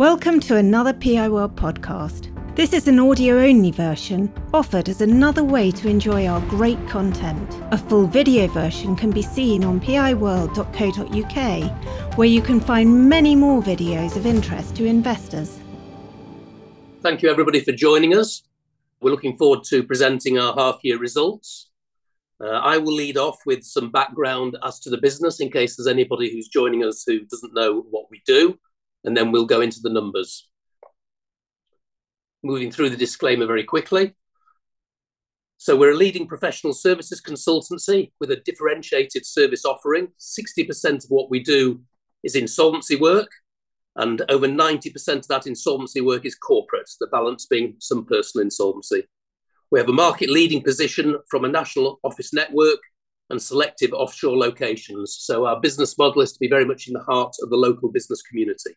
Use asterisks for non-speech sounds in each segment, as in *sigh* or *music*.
Welcome to another PI World podcast. This is an audio only version offered as another way to enjoy our great content. A full video version can be seen on piworld.co.uk, where you can find many more videos of interest to investors. Thank you, everybody, for joining us. We're looking forward to presenting our half year results. Uh, I will lead off with some background as to the business in case there's anybody who's joining us who doesn't know what we do and then we'll go into the numbers. Moving through the disclaimer very quickly. So we're a leading professional services consultancy with a differentiated service offering. 60% of what we do is insolvency work, and over 90% of that insolvency work is corporate, the balance being some personal insolvency. We have a market leading position from a national office network and selective offshore locations. So our business model is to be very much in the heart of the local business community.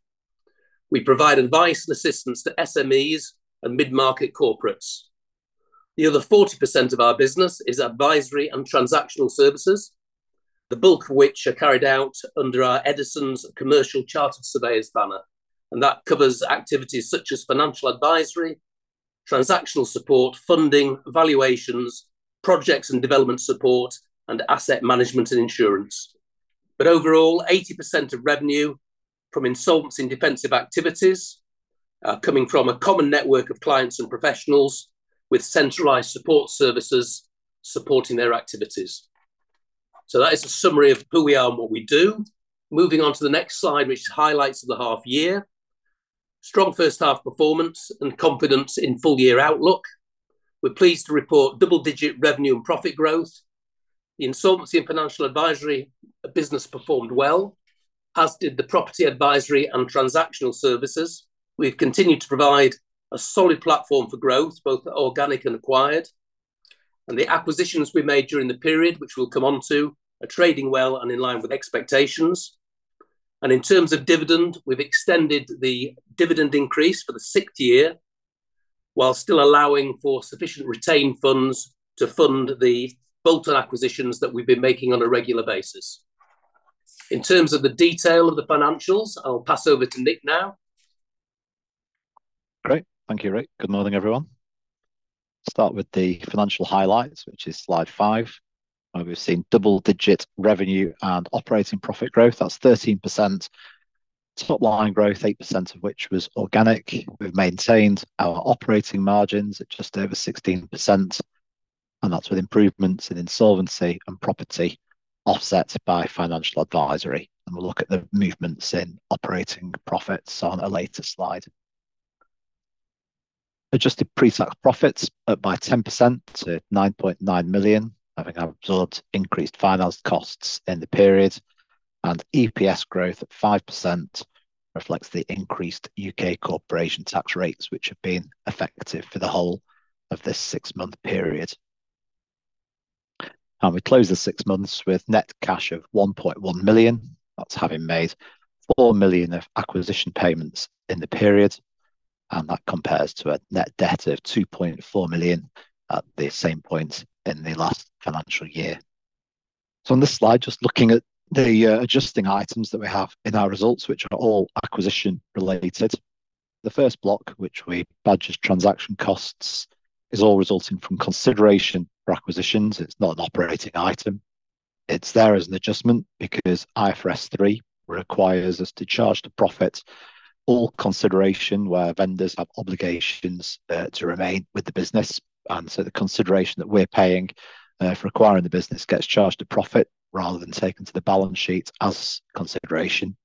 We provide advice and assistance to SMEs and mid market corporates. The other 40% of our business is advisory and transactional services, the bulk of which are carried out under our Eddisons Commercial Chartered Surveyors banner. And that covers activities such as financial advisory, transactional support, funding, valuations, projects and development support, and asset management and insurance. But overall, 80% of revenue from insolvency and defensive activities, uh, coming from a common network of clients and professionals with centralized support services supporting their activities. So that is a summary of who we are and what we do. Moving on to the next slide, which highlights the half year. Strong first half performance and confidence in full year outlook. We're pleased to report double digit revenue and profit growth. The insolvency and financial advisory business performed well, as did the property advisory and transactional services. We've continued to provide a solid platform for growth, both organic and acquired. And the acquisitions we made during the period, which we'll come on to, are trading well and in line with expectations. And in terms of dividend, we've extended the dividend increase for the sixth year, while still allowing for sufficient retained funds to fund the bolt-on acquisitions that we've been making on a regular basis. In terms of the detail of the financials, I'll pass over to Nick now. Great. Thank you, Ric. Good morning, everyone. Start with the financial highlights, which is slide five, where we've seen double-digit revenue and operating profit growth. That's 13%. Top line growth, 8% of which was organic. We've maintained our operating margins at just over 16%, and that's with improvements in insolvency and property offset by financial advisory. And we'll look at the movements in operating profits on a later slide. Adjusted pre-tax profits up by 10% to 9.9 million, having absorbed increased finance costs in the period, and EPS growth at 5% reflects the increased UK corporation tax rates, which have been effective for the whole of this six-month period and we closed the six months with net cash of 1.1 million. That's having made 4 million of acquisition payments in the period, and that compares to a net debt of 2.4 million at the same point in the last financial year. So on this slide, just looking at the uh, adjusting items that we have in our results, which are all acquisition related. The first block, which we badge as transaction costs, is all resulting from consideration for acquisitions. It's not an operating item. It's there as an adjustment because IFRS 3 requires us to charge to profit all consideration where vendors have obligations uh, to remain with the business. And so the consideration that we're paying uh, for acquiring the business gets charged to profit rather than taken to the balance sheet as consideration.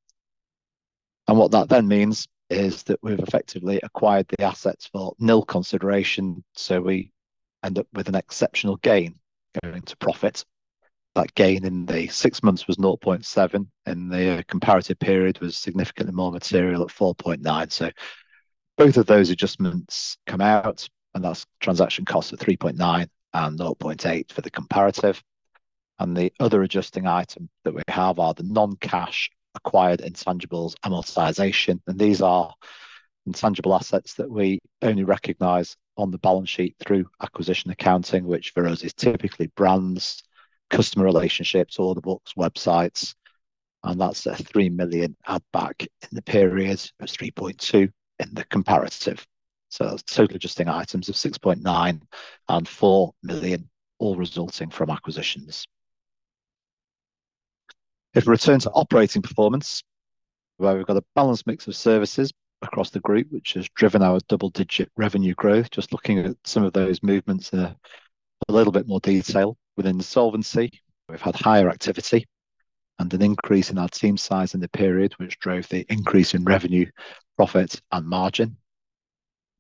And what that then means is that we've effectively acquired the assets for nil consideration. So we end up with an exceptional gain going to profit. That gain in the six months was 0.7, and the uh, comparative period was significantly more material at 4.9. So both of those adjustments come out, and that's transaction costs at 3.9 and 0.8 for the comparative. And the other adjusting item that we have are the non-cash acquired intangibles amortization, and these are intangible assets that we only recognize on the balance sheet through acquisition accounting, which for us is typically brands, customer relationships, order books, websites. and that's a 3 million add back in the period. It was 3.2 in the comparative. So that's total adjusting items of 6.9 and 4 million, all resulting from acquisitions. If we return to operating performance, where we've got a balanced mix of services across the group, which has driven our double-digit revenue growth. Just looking at some of those movements in a little bit more detail. Within solvency, we've had higher activity and an increase in our team size in the period, which drove the increase in revenue, profit, and margin.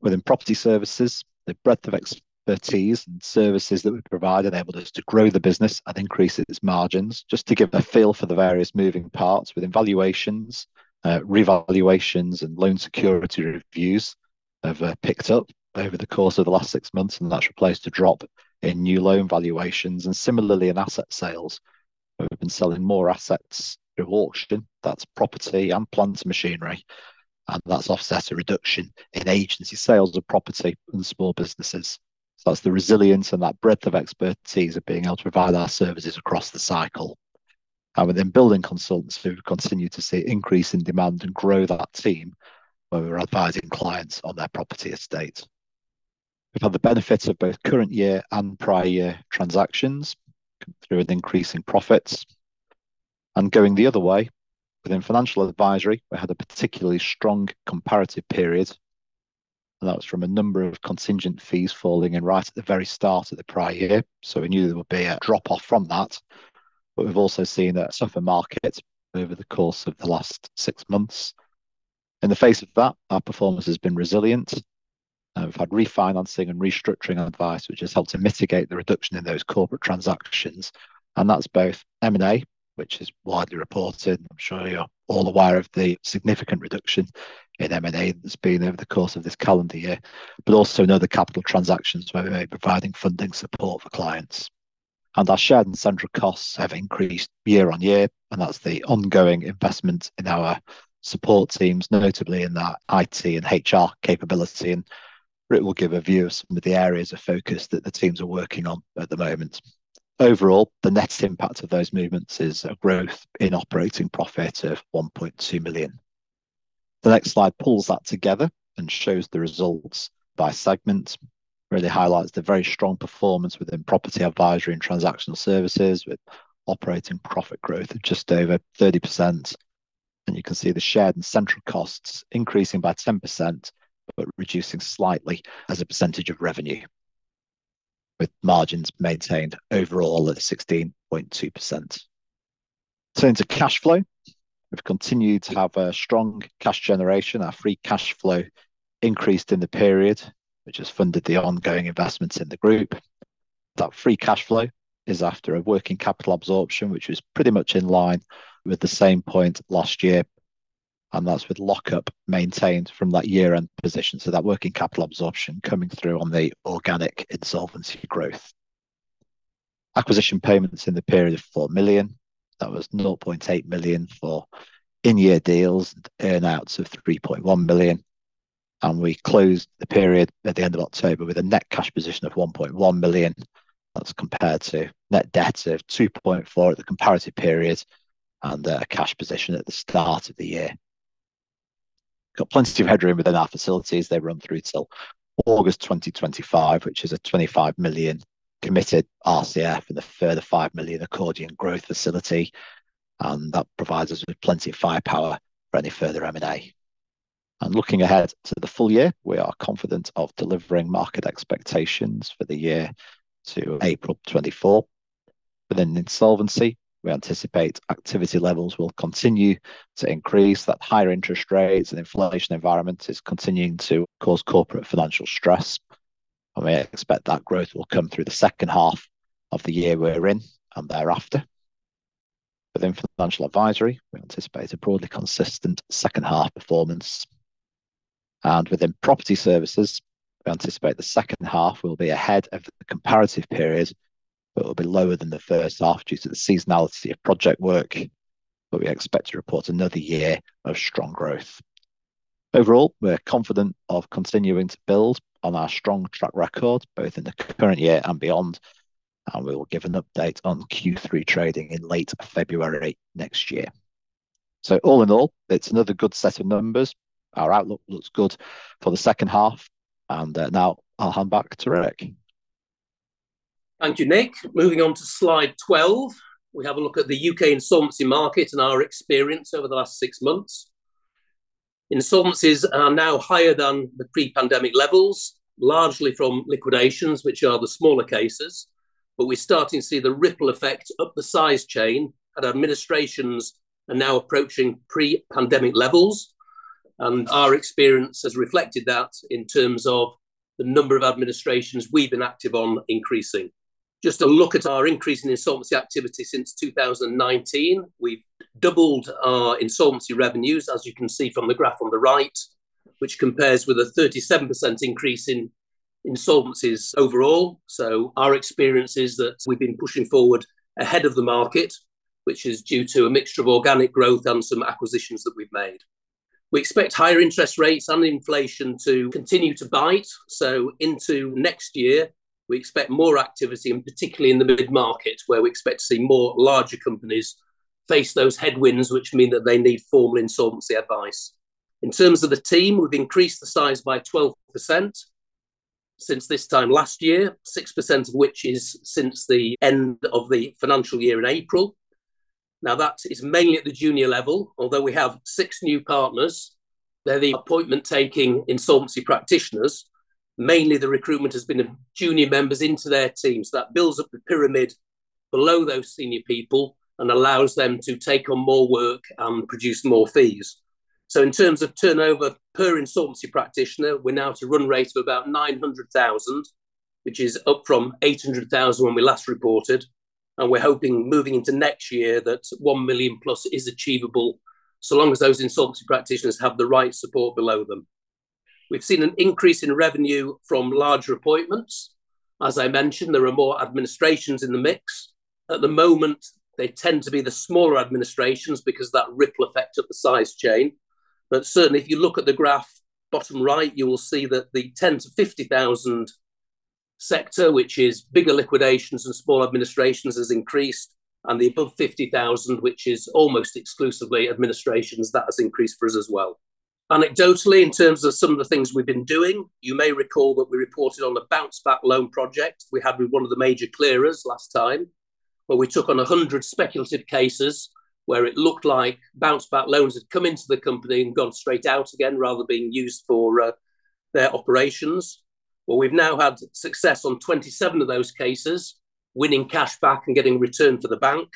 Within property services, the breadth of expertise and services that we provide enabled us to grow the business and increase its margins. Just to give a feel for the various moving parts within valuations, Uh, revaluations, and loan security reviews have uh, picked up over the course of the last six months, and that's replaced a drop in new loan valuations. And similarly, in asset sales, we've been selling more assets through auction. That's property and plant machinery, and that's offset a reduction in agency sales of property and small businesses. So that's the resilience and that breadth of expertise of being able to provide our services across the cycle. And within building consultancy, we continue to see increase in demand and grow that team, where we're advising clients on their property estate. We've had the benefits of both current year and prior year transactions through an increase in profits. And going the other way, within financial advisory, we had a particularly strong comparative period, and that was from a number of contingent fees falling in right at the very start of the prior year. So we knew there would be a drop-off from that, but we've also seen a tougher market over the course of the last six months. In the face of that, our performance has been resilient. Uh, we've had refinancing and restructuring advice, which has helped to mitigate the reduction in those corporate transactions, and that's both M&A, which is widely reported. I'm sure you're all aware of the significant reduction in M&A that's been over the course of this calendar year, but also in other capital transactions where we're providing funding support for clients. And our shared and central costs have increased year on year, and that's the ongoing investment in our support teams, notably in that IT and HR capability. Ric will give a view of some of the areas of focus that the teams are working on at the moment. Overall, the net impact of those movements is a growth in operating profit of 1.2 million. The next slide pulls that together and shows the results by segment. Really highlights the very strong performance within property advisory and transactional services, with operating profit growth of just over 30%. And you can see the shared and central costs increasing by 10%, but reducing slightly as a percentage of revenue, with margins maintained overall at 16.2%. Turning to cash flow, we've continued to have a strong cash generation. Our free cash flow increased in the period, which has funded the ongoing investments in the group. That free cash flow is after a working capital absorption, which was pretty much in line with the same point last year, and that's with lockup maintained from that year-end position. So that working capital absorption coming through on the organic insolvency growth. Acquisition payments in the period of 4 million. That was 0.8 million for in-year deals and earn-outs of 3.1 million, and we closed the period at the end of October with a net cash position of 1.1 million. That's compared to net debt of 2.4 million at the comparative period and a cash position at the start of the year. Got plenty of headroom within our facilities. They run through till August 2025, which is a 25 million committed RCF and a further 5 million accordion growth facility, and that provides us with plenty of firepower for any further M&A. And looking ahead to the full year, we are confident of delivering market expectations for the year to April 2024. Within insolvency, we anticipate activity levels will continue to increase. That higher interest rates and inflation environment is continuing to cause corporate financial stress, and we expect that growth will come through the second half of the year we're in and thereafter. Within financial advisory, we anticipate a broadly consistent second half performance. And within property services, we anticipate the second half will be ahead of the comparative period, but will be lower than the first half due to the seasonality of project work, but we expect to report another year of strong growth. Overall, we're confident of continuing to build on our strong track record, both in the current year and beyond, and we will give an update on Q3 trading in late February next year. So all in all, it's another good set of numbers. Our outlook looks good for the second half. And uh, now I'll hand back to Ric. Thank you, Nick. Moving on to slide 12, we have a look at the UK insolvency market and our experience over the last six months. Insolvencies are now higher than the pre pandemic levels, largely from liquidations, which are the smaller cases. But we're starting to see the ripple effect up the size chain, and administrations are now approaching pre pandemic levels. And our experience has reflected that in terms of the number of administrations we've been active on increasing. Just a look at our increase in insolvency activity since 2019. We've doubled our insolvency revenues, as you can see from the graph on the right, which compares with a 37% increase in insolvencies overall. So, our experience is that we've been pushing forward ahead of the market, which is due to a mixture of organic growth and some acquisitions that we've made. We expect higher interest rates and inflation to continue to bite. So, into next year, we expect more activity, and particularly in the mid market, where we expect to see more larger companies face those headwinds, which mean that they need formal insolvency advice. In terms of the team, we've increased the size by 12% since this time last year, 6% of which is since the end of the financial year in April. Now, that is mainly at the junior level, although we have six new partners. They're the appointment taking insolvency practitioners. Mainly, the recruitment has been of junior members into their teams. That builds up the pyramid below those senior people and allows them to take on more work and produce more fees. So, in terms of turnover per insolvency practitioner, we're now at a run rate of about 900,000, which is up from 800,000 when we last reported. And we're hoping moving into next year that 1 million plus is achievable so long as those insolvency practitioners have the right support below them. We've seen an increase in revenue from larger appointments. As I mentioned, there are more administrations in the mix. At the moment, they tend to be the smaller administrations because that ripple effect of the size chain. But certainly, if you look at the graph bottom right, you will see that the 10 to 50,000 sector, which is bigger liquidations and small administrations, has increased, and the above 50,000, which is almost exclusively administrations, that has increased for us as well. Anecdotally, in terms of some of the things we've been doing, you may recall that we reported on a bounce back loan project we had with one of the major clearers last time, where we took on 100 speculative cases where it looked like bounce back loans had come into the company and gone straight out again rather than being used for uh, their operations. Well, we've now had success on 27 of those cases, winning cash back and getting return for the bank.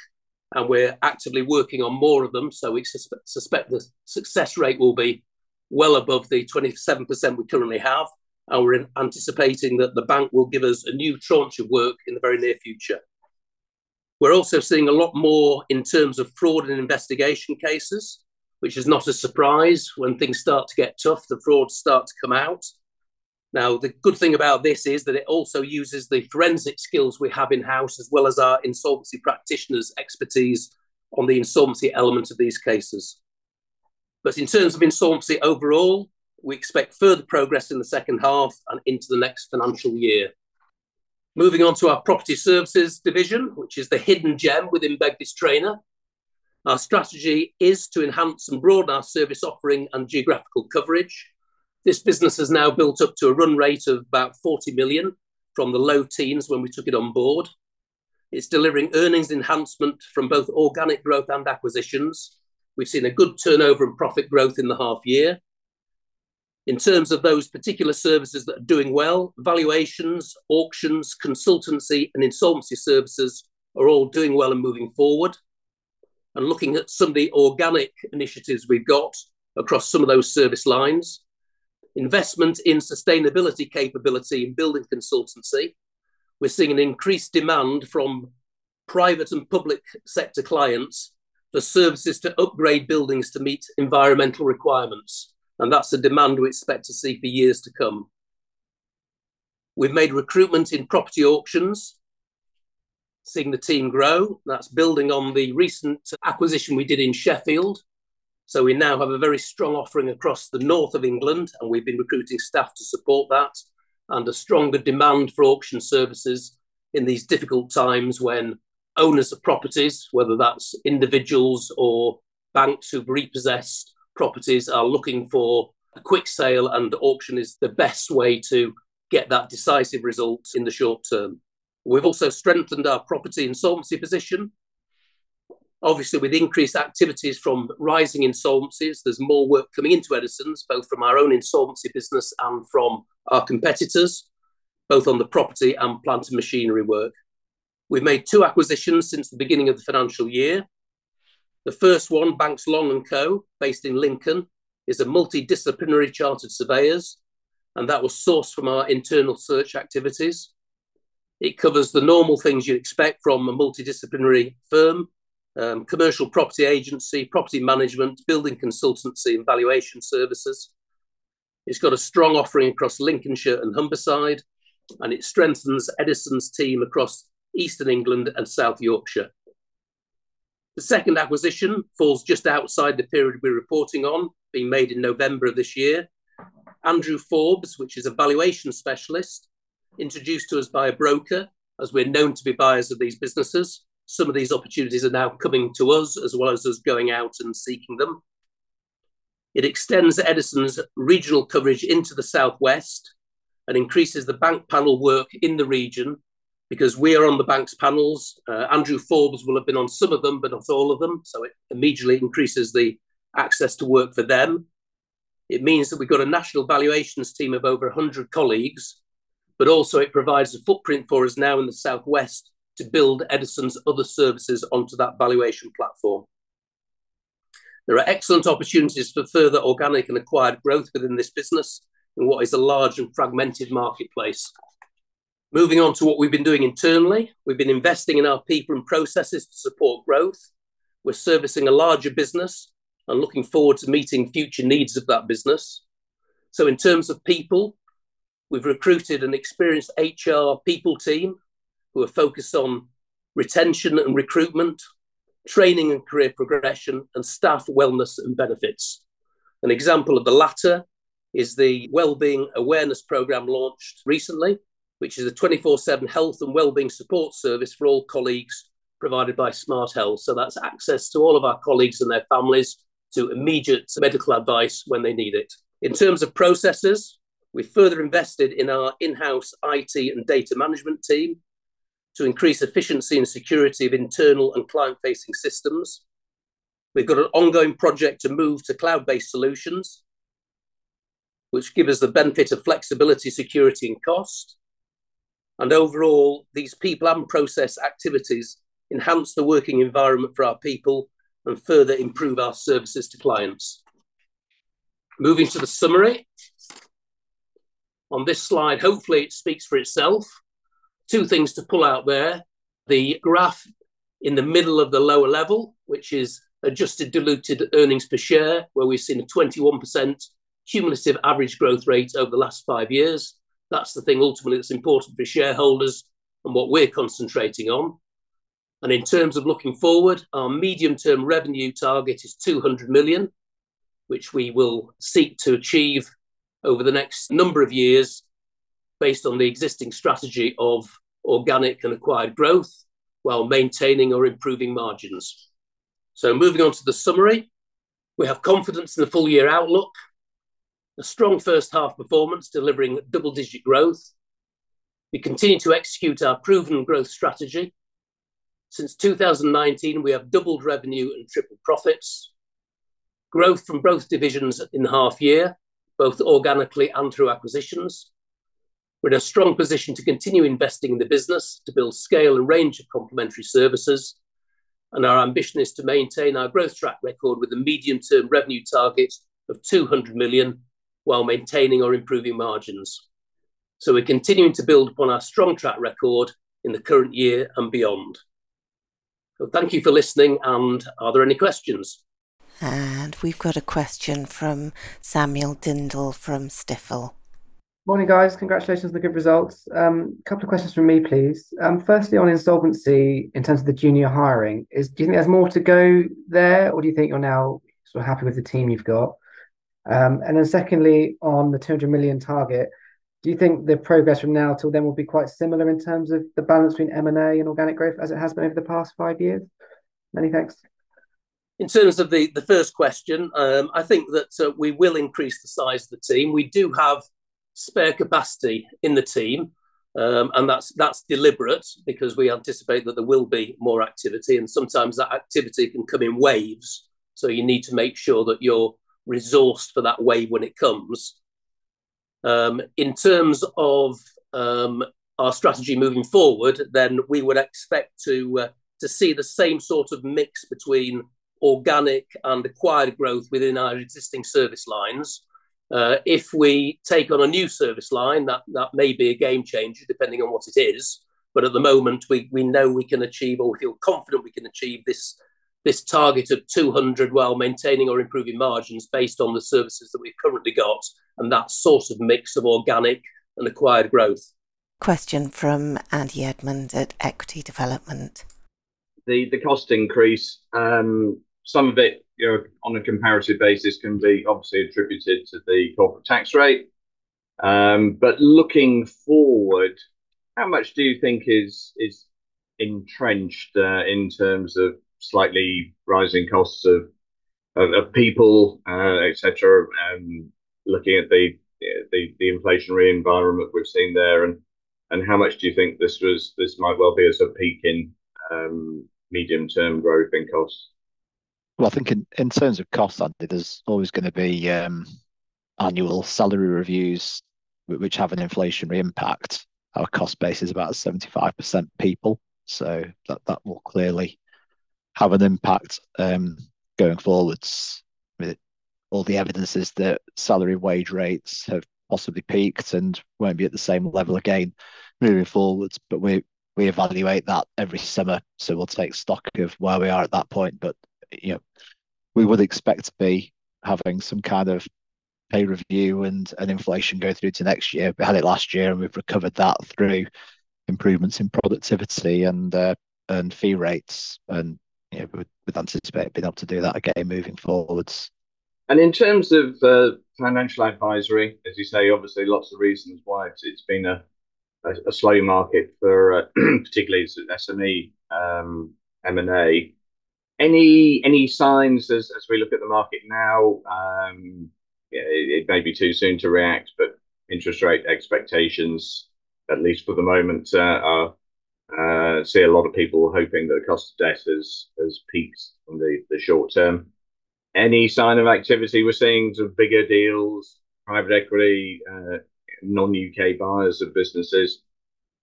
And we're actively working on more of them. So we suspect, the success rate will be well above the 27% we currently have. And we're anticipating that the bank will give us a new tranche of work in the very near future. We're also seeing a lot more in terms of fraud and investigation cases, which is not a surprise. When things start to get tough, the frauds start to come out. Now, the good thing about this is that it also uses the forensic skills we have in house as well as our insolvency practitioners' expertise on the insolvency element of these cases. But in terms of insolvency overall, we expect further progress in the second half and into the next financial year. Moving on to our property services division, which is the hidden gem within Begbies Traynor. Our strategy is to enhance and broaden our service offering and geographical coverage this business has now built up to a run rate of about 40 million from the low teens when we took it on board. It's delivering earnings enhancement from both organic growth and acquisitions. We've seen a good turnover and profit growth in the half year. In terms of those particular services that are doing well, valuations, auctions, consultancy, and insolvency services are all doing well and moving forward. And looking at some of the organic initiatives we've got across some of those service lines, investment in sustainability capability in building consultancy. We're seeing an increased demand from private and public sector clients for services to upgrade buildings to meet environmental requirements. And that's a demand we expect to see for years to come. We've made recruitment in property auctions, seeing the team grow. That's building on the recent acquisition we did in Sheffield, so we now have a very strong offering across the north of England, and we've been recruiting staff to support that, and a stronger demand for auction services in these difficult times when owners of properties, whether that's individuals or banks who've repossessed properties are looking for a quick sale, and auction is the best way to get that decisive result in the short term. We've also strengthened our property insolvency position. Obviously, with increased activities from rising insolvencies, there's more work coming into Eddisons, both from our own insolvency business and from our competitors, both on the property and plant and machinery work. We've made two acquisitions since the beginning of the financial year. The first one, Banks Long & Co, based in Lincoln, is a multidisciplinary chartered surveyors, and that was sourced from our internal search activities. It covers the normal things you'd expect from a multidisciplinary firm, um, commercial property agency, property management, building consultancy, and valuation services. It's got a strong offering across Lincolnshire and Humberside, and it strengthens Eddisons team across Eastern England and South Yorkshire. The second acquisition falls just outside the period we're reporting on, being made in November of this year. Andrew Forbes, which is a valuation specialist, introduced to us by a broker, as we're known to be buyers of these businesses. Some of these opportunities are now coming to us, as well as us going out and seeking them. It extends Eddisons regional coverage into the southwest and increases the bank panel work in the region because we are on the bank's panels. Uh, Andrew Forbes will have been on some of them, but not all of them. So it immediately increases the access to work for them. It means that we've got a national valuations team of over 100 colleagues but also it provides a footprint for us now in the Southwest to build Eddisons other services onto that valuation platform. There are excellent opportunities for further organic and acquired growth within this business in what is a large and fragmented marketplace. Moving on to what we've been doing internally, we've been investing in our people and processes to support growth. We're servicing a larger business and looking forward to meeting future needs of that business. So, in terms of people, We've recruited an experienced HR people team who are focused on retention and recruitment, training and career progression, and staff wellness and benefits. An example of the latter is the Wellbeing Awareness Programme launched recently, which is a 24 7 health and wellbeing support service for all colleagues provided by Smart Health. So that's access to all of our colleagues and their families to immediate medical advice when they need it. In terms of processes, We've further invested in our in house IT and data management team to increase efficiency and security of internal and client facing systems. We've got an ongoing project to move to cloud based solutions, which give us the benefit of flexibility, security, and cost. And overall, these people and process activities enhance the working environment for our people and further improve our services to clients. Moving to the summary on this slide, hopefully it speaks for itself. Two things to pull out there. The graph in the middle of the lower level, which is adjusted diluted earnings per share, where we've seen a 21% cumulative average growth rate over the last five years. That's the thing ultimately that's important for shareholders and what we're concentrating on. And in terms of looking forward, our medium term revenue target is 200 million, which we will seek to achieve over the next number of years based on the existing strategy of organic and acquired growth while maintaining or improving margins. So, moving on to the summary, we have confidence in the full year outlook, a strong first half performance delivering double digit growth. We continue to execute our proven growth strategy. Since 2019, we have doubled revenue and tripled profits. Growth from both divisions in the half year, both organically and through acquisitions. We're in a strong position to continue investing in the business to build scale and range of complementary services. And our ambition is to maintain our growth track record with a medium term revenue target of 200 million while maintaining or improving margins. So we're continuing to build upon our strong track record in the current year and beyond. So thank you for listening. And are there any questions? And we've got a question from Samuel Dindal from Stifel. Morning, guys. Congratulations on the good results. A um, couple of questions from me, please. Um, firstly, on insolvency, in terms of the junior hiring, do you think there's more to go there, or do you think you're now sort of happy with the team you've got? Um, and then, secondly, on the 200 million target, do you think the progress from now till then will be quite similar in terms of the balance between M and organic growth as it has been over the past five years? Many thanks. In terms of the, the first question, I think that uh, we will increase the size of the team. We do have spare capacity in the team, um, and that's that's deliberate because we anticipate that there will be more activity, and sometimes that activity can come in waves. So you need to make sure that you're resourced for that wave when it comes. Um, in terms of um, our strategy moving forward, then we would expect to uh, to see the same sort of mix between organic and acquired growth within our existing service lines. Uh, if we take on a new service line, that, that may be a game changer depending on what it is. But at the moment, we, we know we can achieve, or we feel confident we can achieve this, this target of 200 while maintaining or improving margins based on the services that we've currently got and that sort of mix of organic and acquired growth. Question from Andy Edmond at Equity Development. The the cost increase, um, some of it, know, on a comparative basis, can be obviously attributed to the corporate tax rate. Um, but looking forward, how much do you think is is entrenched uh, in terms of slightly rising costs of people, uh, etc. Um, looking at the, inflationary environment we've seen there, and and how much do you think this was this might well be as a peak in um, medium term growth in costs? Well, I think in, in terms of costs, Andy, there's always going to be um, annual salary reviews which have an inflationary impact. Our cost base is about 75% people, so that, that will clearly have an impact um, going forwards. All the evidence is that salary wage rates have possibly peaked and won't be at the same level again moving forwards. But we we evaluate that every summer, so we'll take stock of where we are at that point. But you know, we would expect to be having some kind of pay review and, and inflation go through to next year. We had it last year and we've recovered that through improvements in productivity and uh, and fee rates. And you know, we would anticipate being able to do that again moving forwards. And in terms of uh, financial advisory, as you say, obviously lots of reasons why it's, it's been a, a, a, slow market for uh, *clears throat* particularly SME um, M&A any any signs as, as we look at the market now? Um, yeah, it, it, may be too soon to react, but interest rate expectations, at least for the moment, uh, are uh, see a lot of people hoping that the cost of debt has has peaked on the, the short term. Any sign of activity we're seeing some bigger deals, private equity, uh, non UK buyers of businesses.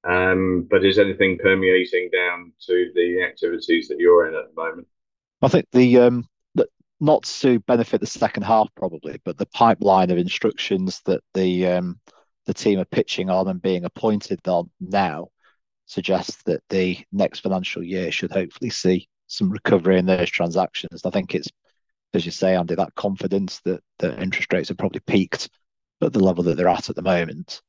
Um, but is anything permeating down to the activities that you're in at the moment? I think the um, not to benefit the second half probably, but the pipeline of instructions that the um, the team are pitching on and being appointed on now suggests that the next financial year should hopefully see some recovery in those transactions. I think it's, as you say, Andy, that confidence that the interest rates have probably peaked at the level that they're at at the moment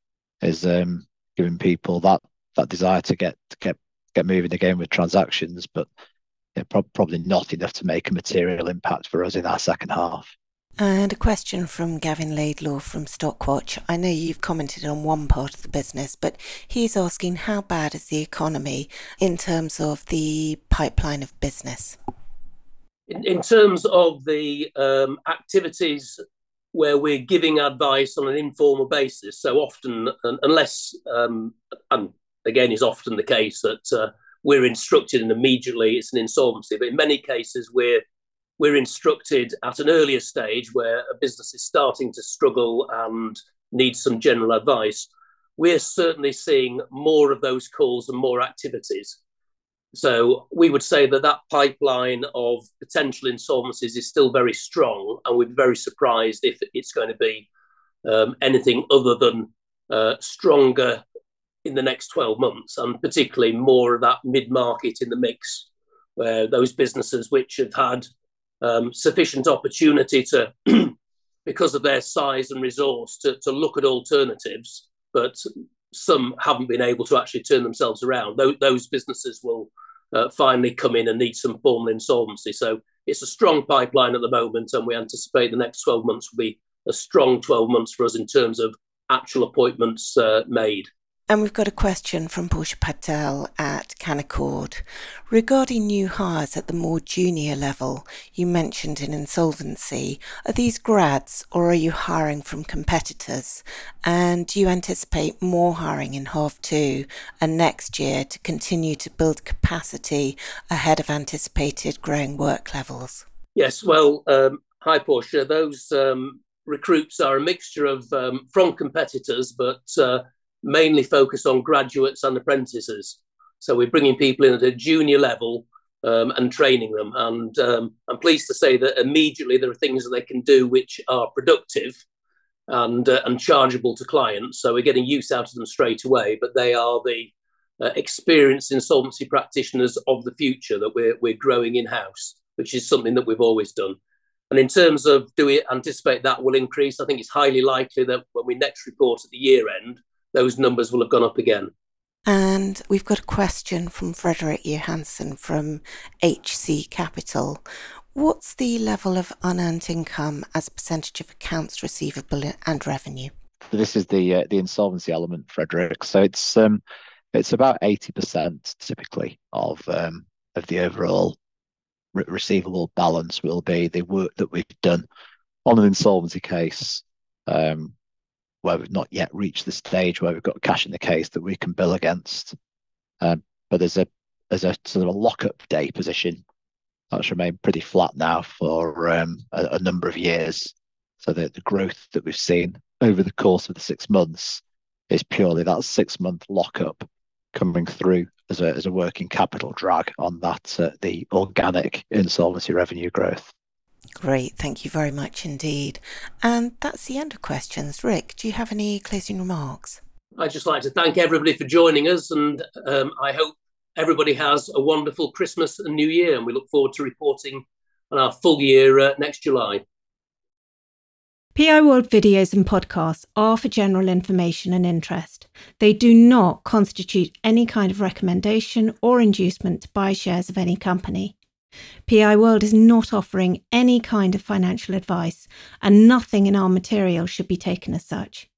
is um, giving people that that desire to get to get get moving again with transactions. But probably not enough to make a material impact for us in our second half. And a question from Gavin Laidlaw from Stockwatch. I know you've commented on one part of the business, but he's asking how bad is the economy in terms of the pipeline of business? In, in terms of the um, activities where we're giving advice on an informal basis, so often, unless, um, and again, is often the case that uh, we're instructed and immediately it's an insolvency. But in many cases, we're we're instructed at an earlier stage where a business is starting to struggle and needs some general advice. We're certainly seeing more of those calls and more activities. So we would say that that pipeline of potential insolvencies is still very strong, and we'd be very surprised if it's going to be um, anything other than uh, stronger in the next 12 months, and particularly more of that mid market in the mix, where those businesses which have had um, sufficient opportunity to, *clears throat* because of their size and resource, to, to look at alternatives, but some haven't been able to actually turn themselves around. Those, those businesses will uh, finally come in and need some formal insolvency. So it's a strong pipeline at the moment, and we anticipate the next 12 months will be a strong 12 months for us in terms of actual appointments uh, made. And we've got a question from Portia Patel at Canaccord. Regarding new hires at the more junior level, you mentioned in insolvency, are these grads or are you hiring from competitors? And do you anticipate more hiring in half two and next year to continue to build capacity ahead of anticipated growing work levels? Yes, well, um, hi, Portia. Those um, recruits are a mixture of um, from competitors, but uh, mainly focus on graduates and apprentices. So we're bringing people in at a junior level um, and training them. And um, I'm pleased to say that immediately there are things that they can do which are productive and uh, and chargeable to clients. So we're getting use out of them straight away. But they are the uh, experienced insolvency practitioners of the future that we're we're growing in house, which is something that we've always done. And in terms of do we anticipate that will increase? I think it's highly likely that when we next report at the year end, those numbers will have gone up again. And we've got a question from Frederick Johansson from HC Capital. What's the level of unearned income as a percentage of accounts receivable and revenue? This is the uh, the insolvency element, Frederick. So it's um it's about eighty percent typically of um of the overall re- receivable balance will be the work that we've done on an insolvency case um, where we've not yet reached the stage where we've got cash in the case that we can bill against. Um, but there's a there's a sort of a lockup day position that's remained pretty flat now for um, a, number of years. So the, the growth that we've seen over the course of the six months is purely that six month lockup coming through as a as a working capital drag on that uh, the organic insolvency revenue growth. Great, thank you very much indeed. And that's the end of questions. Ric, do you have any closing remarks? I'd just like to thank everybody for joining us, and um, I hope everybody has a wonderful Christmas and New Year. And we look forward to reporting on our full year uh, next July. PI World videos and podcasts are for general information and interest. They do not constitute any kind of recommendation or inducement to buy shares of any company. PI World is not offering any kind of financial advice, and nothing in our material should be taken as such.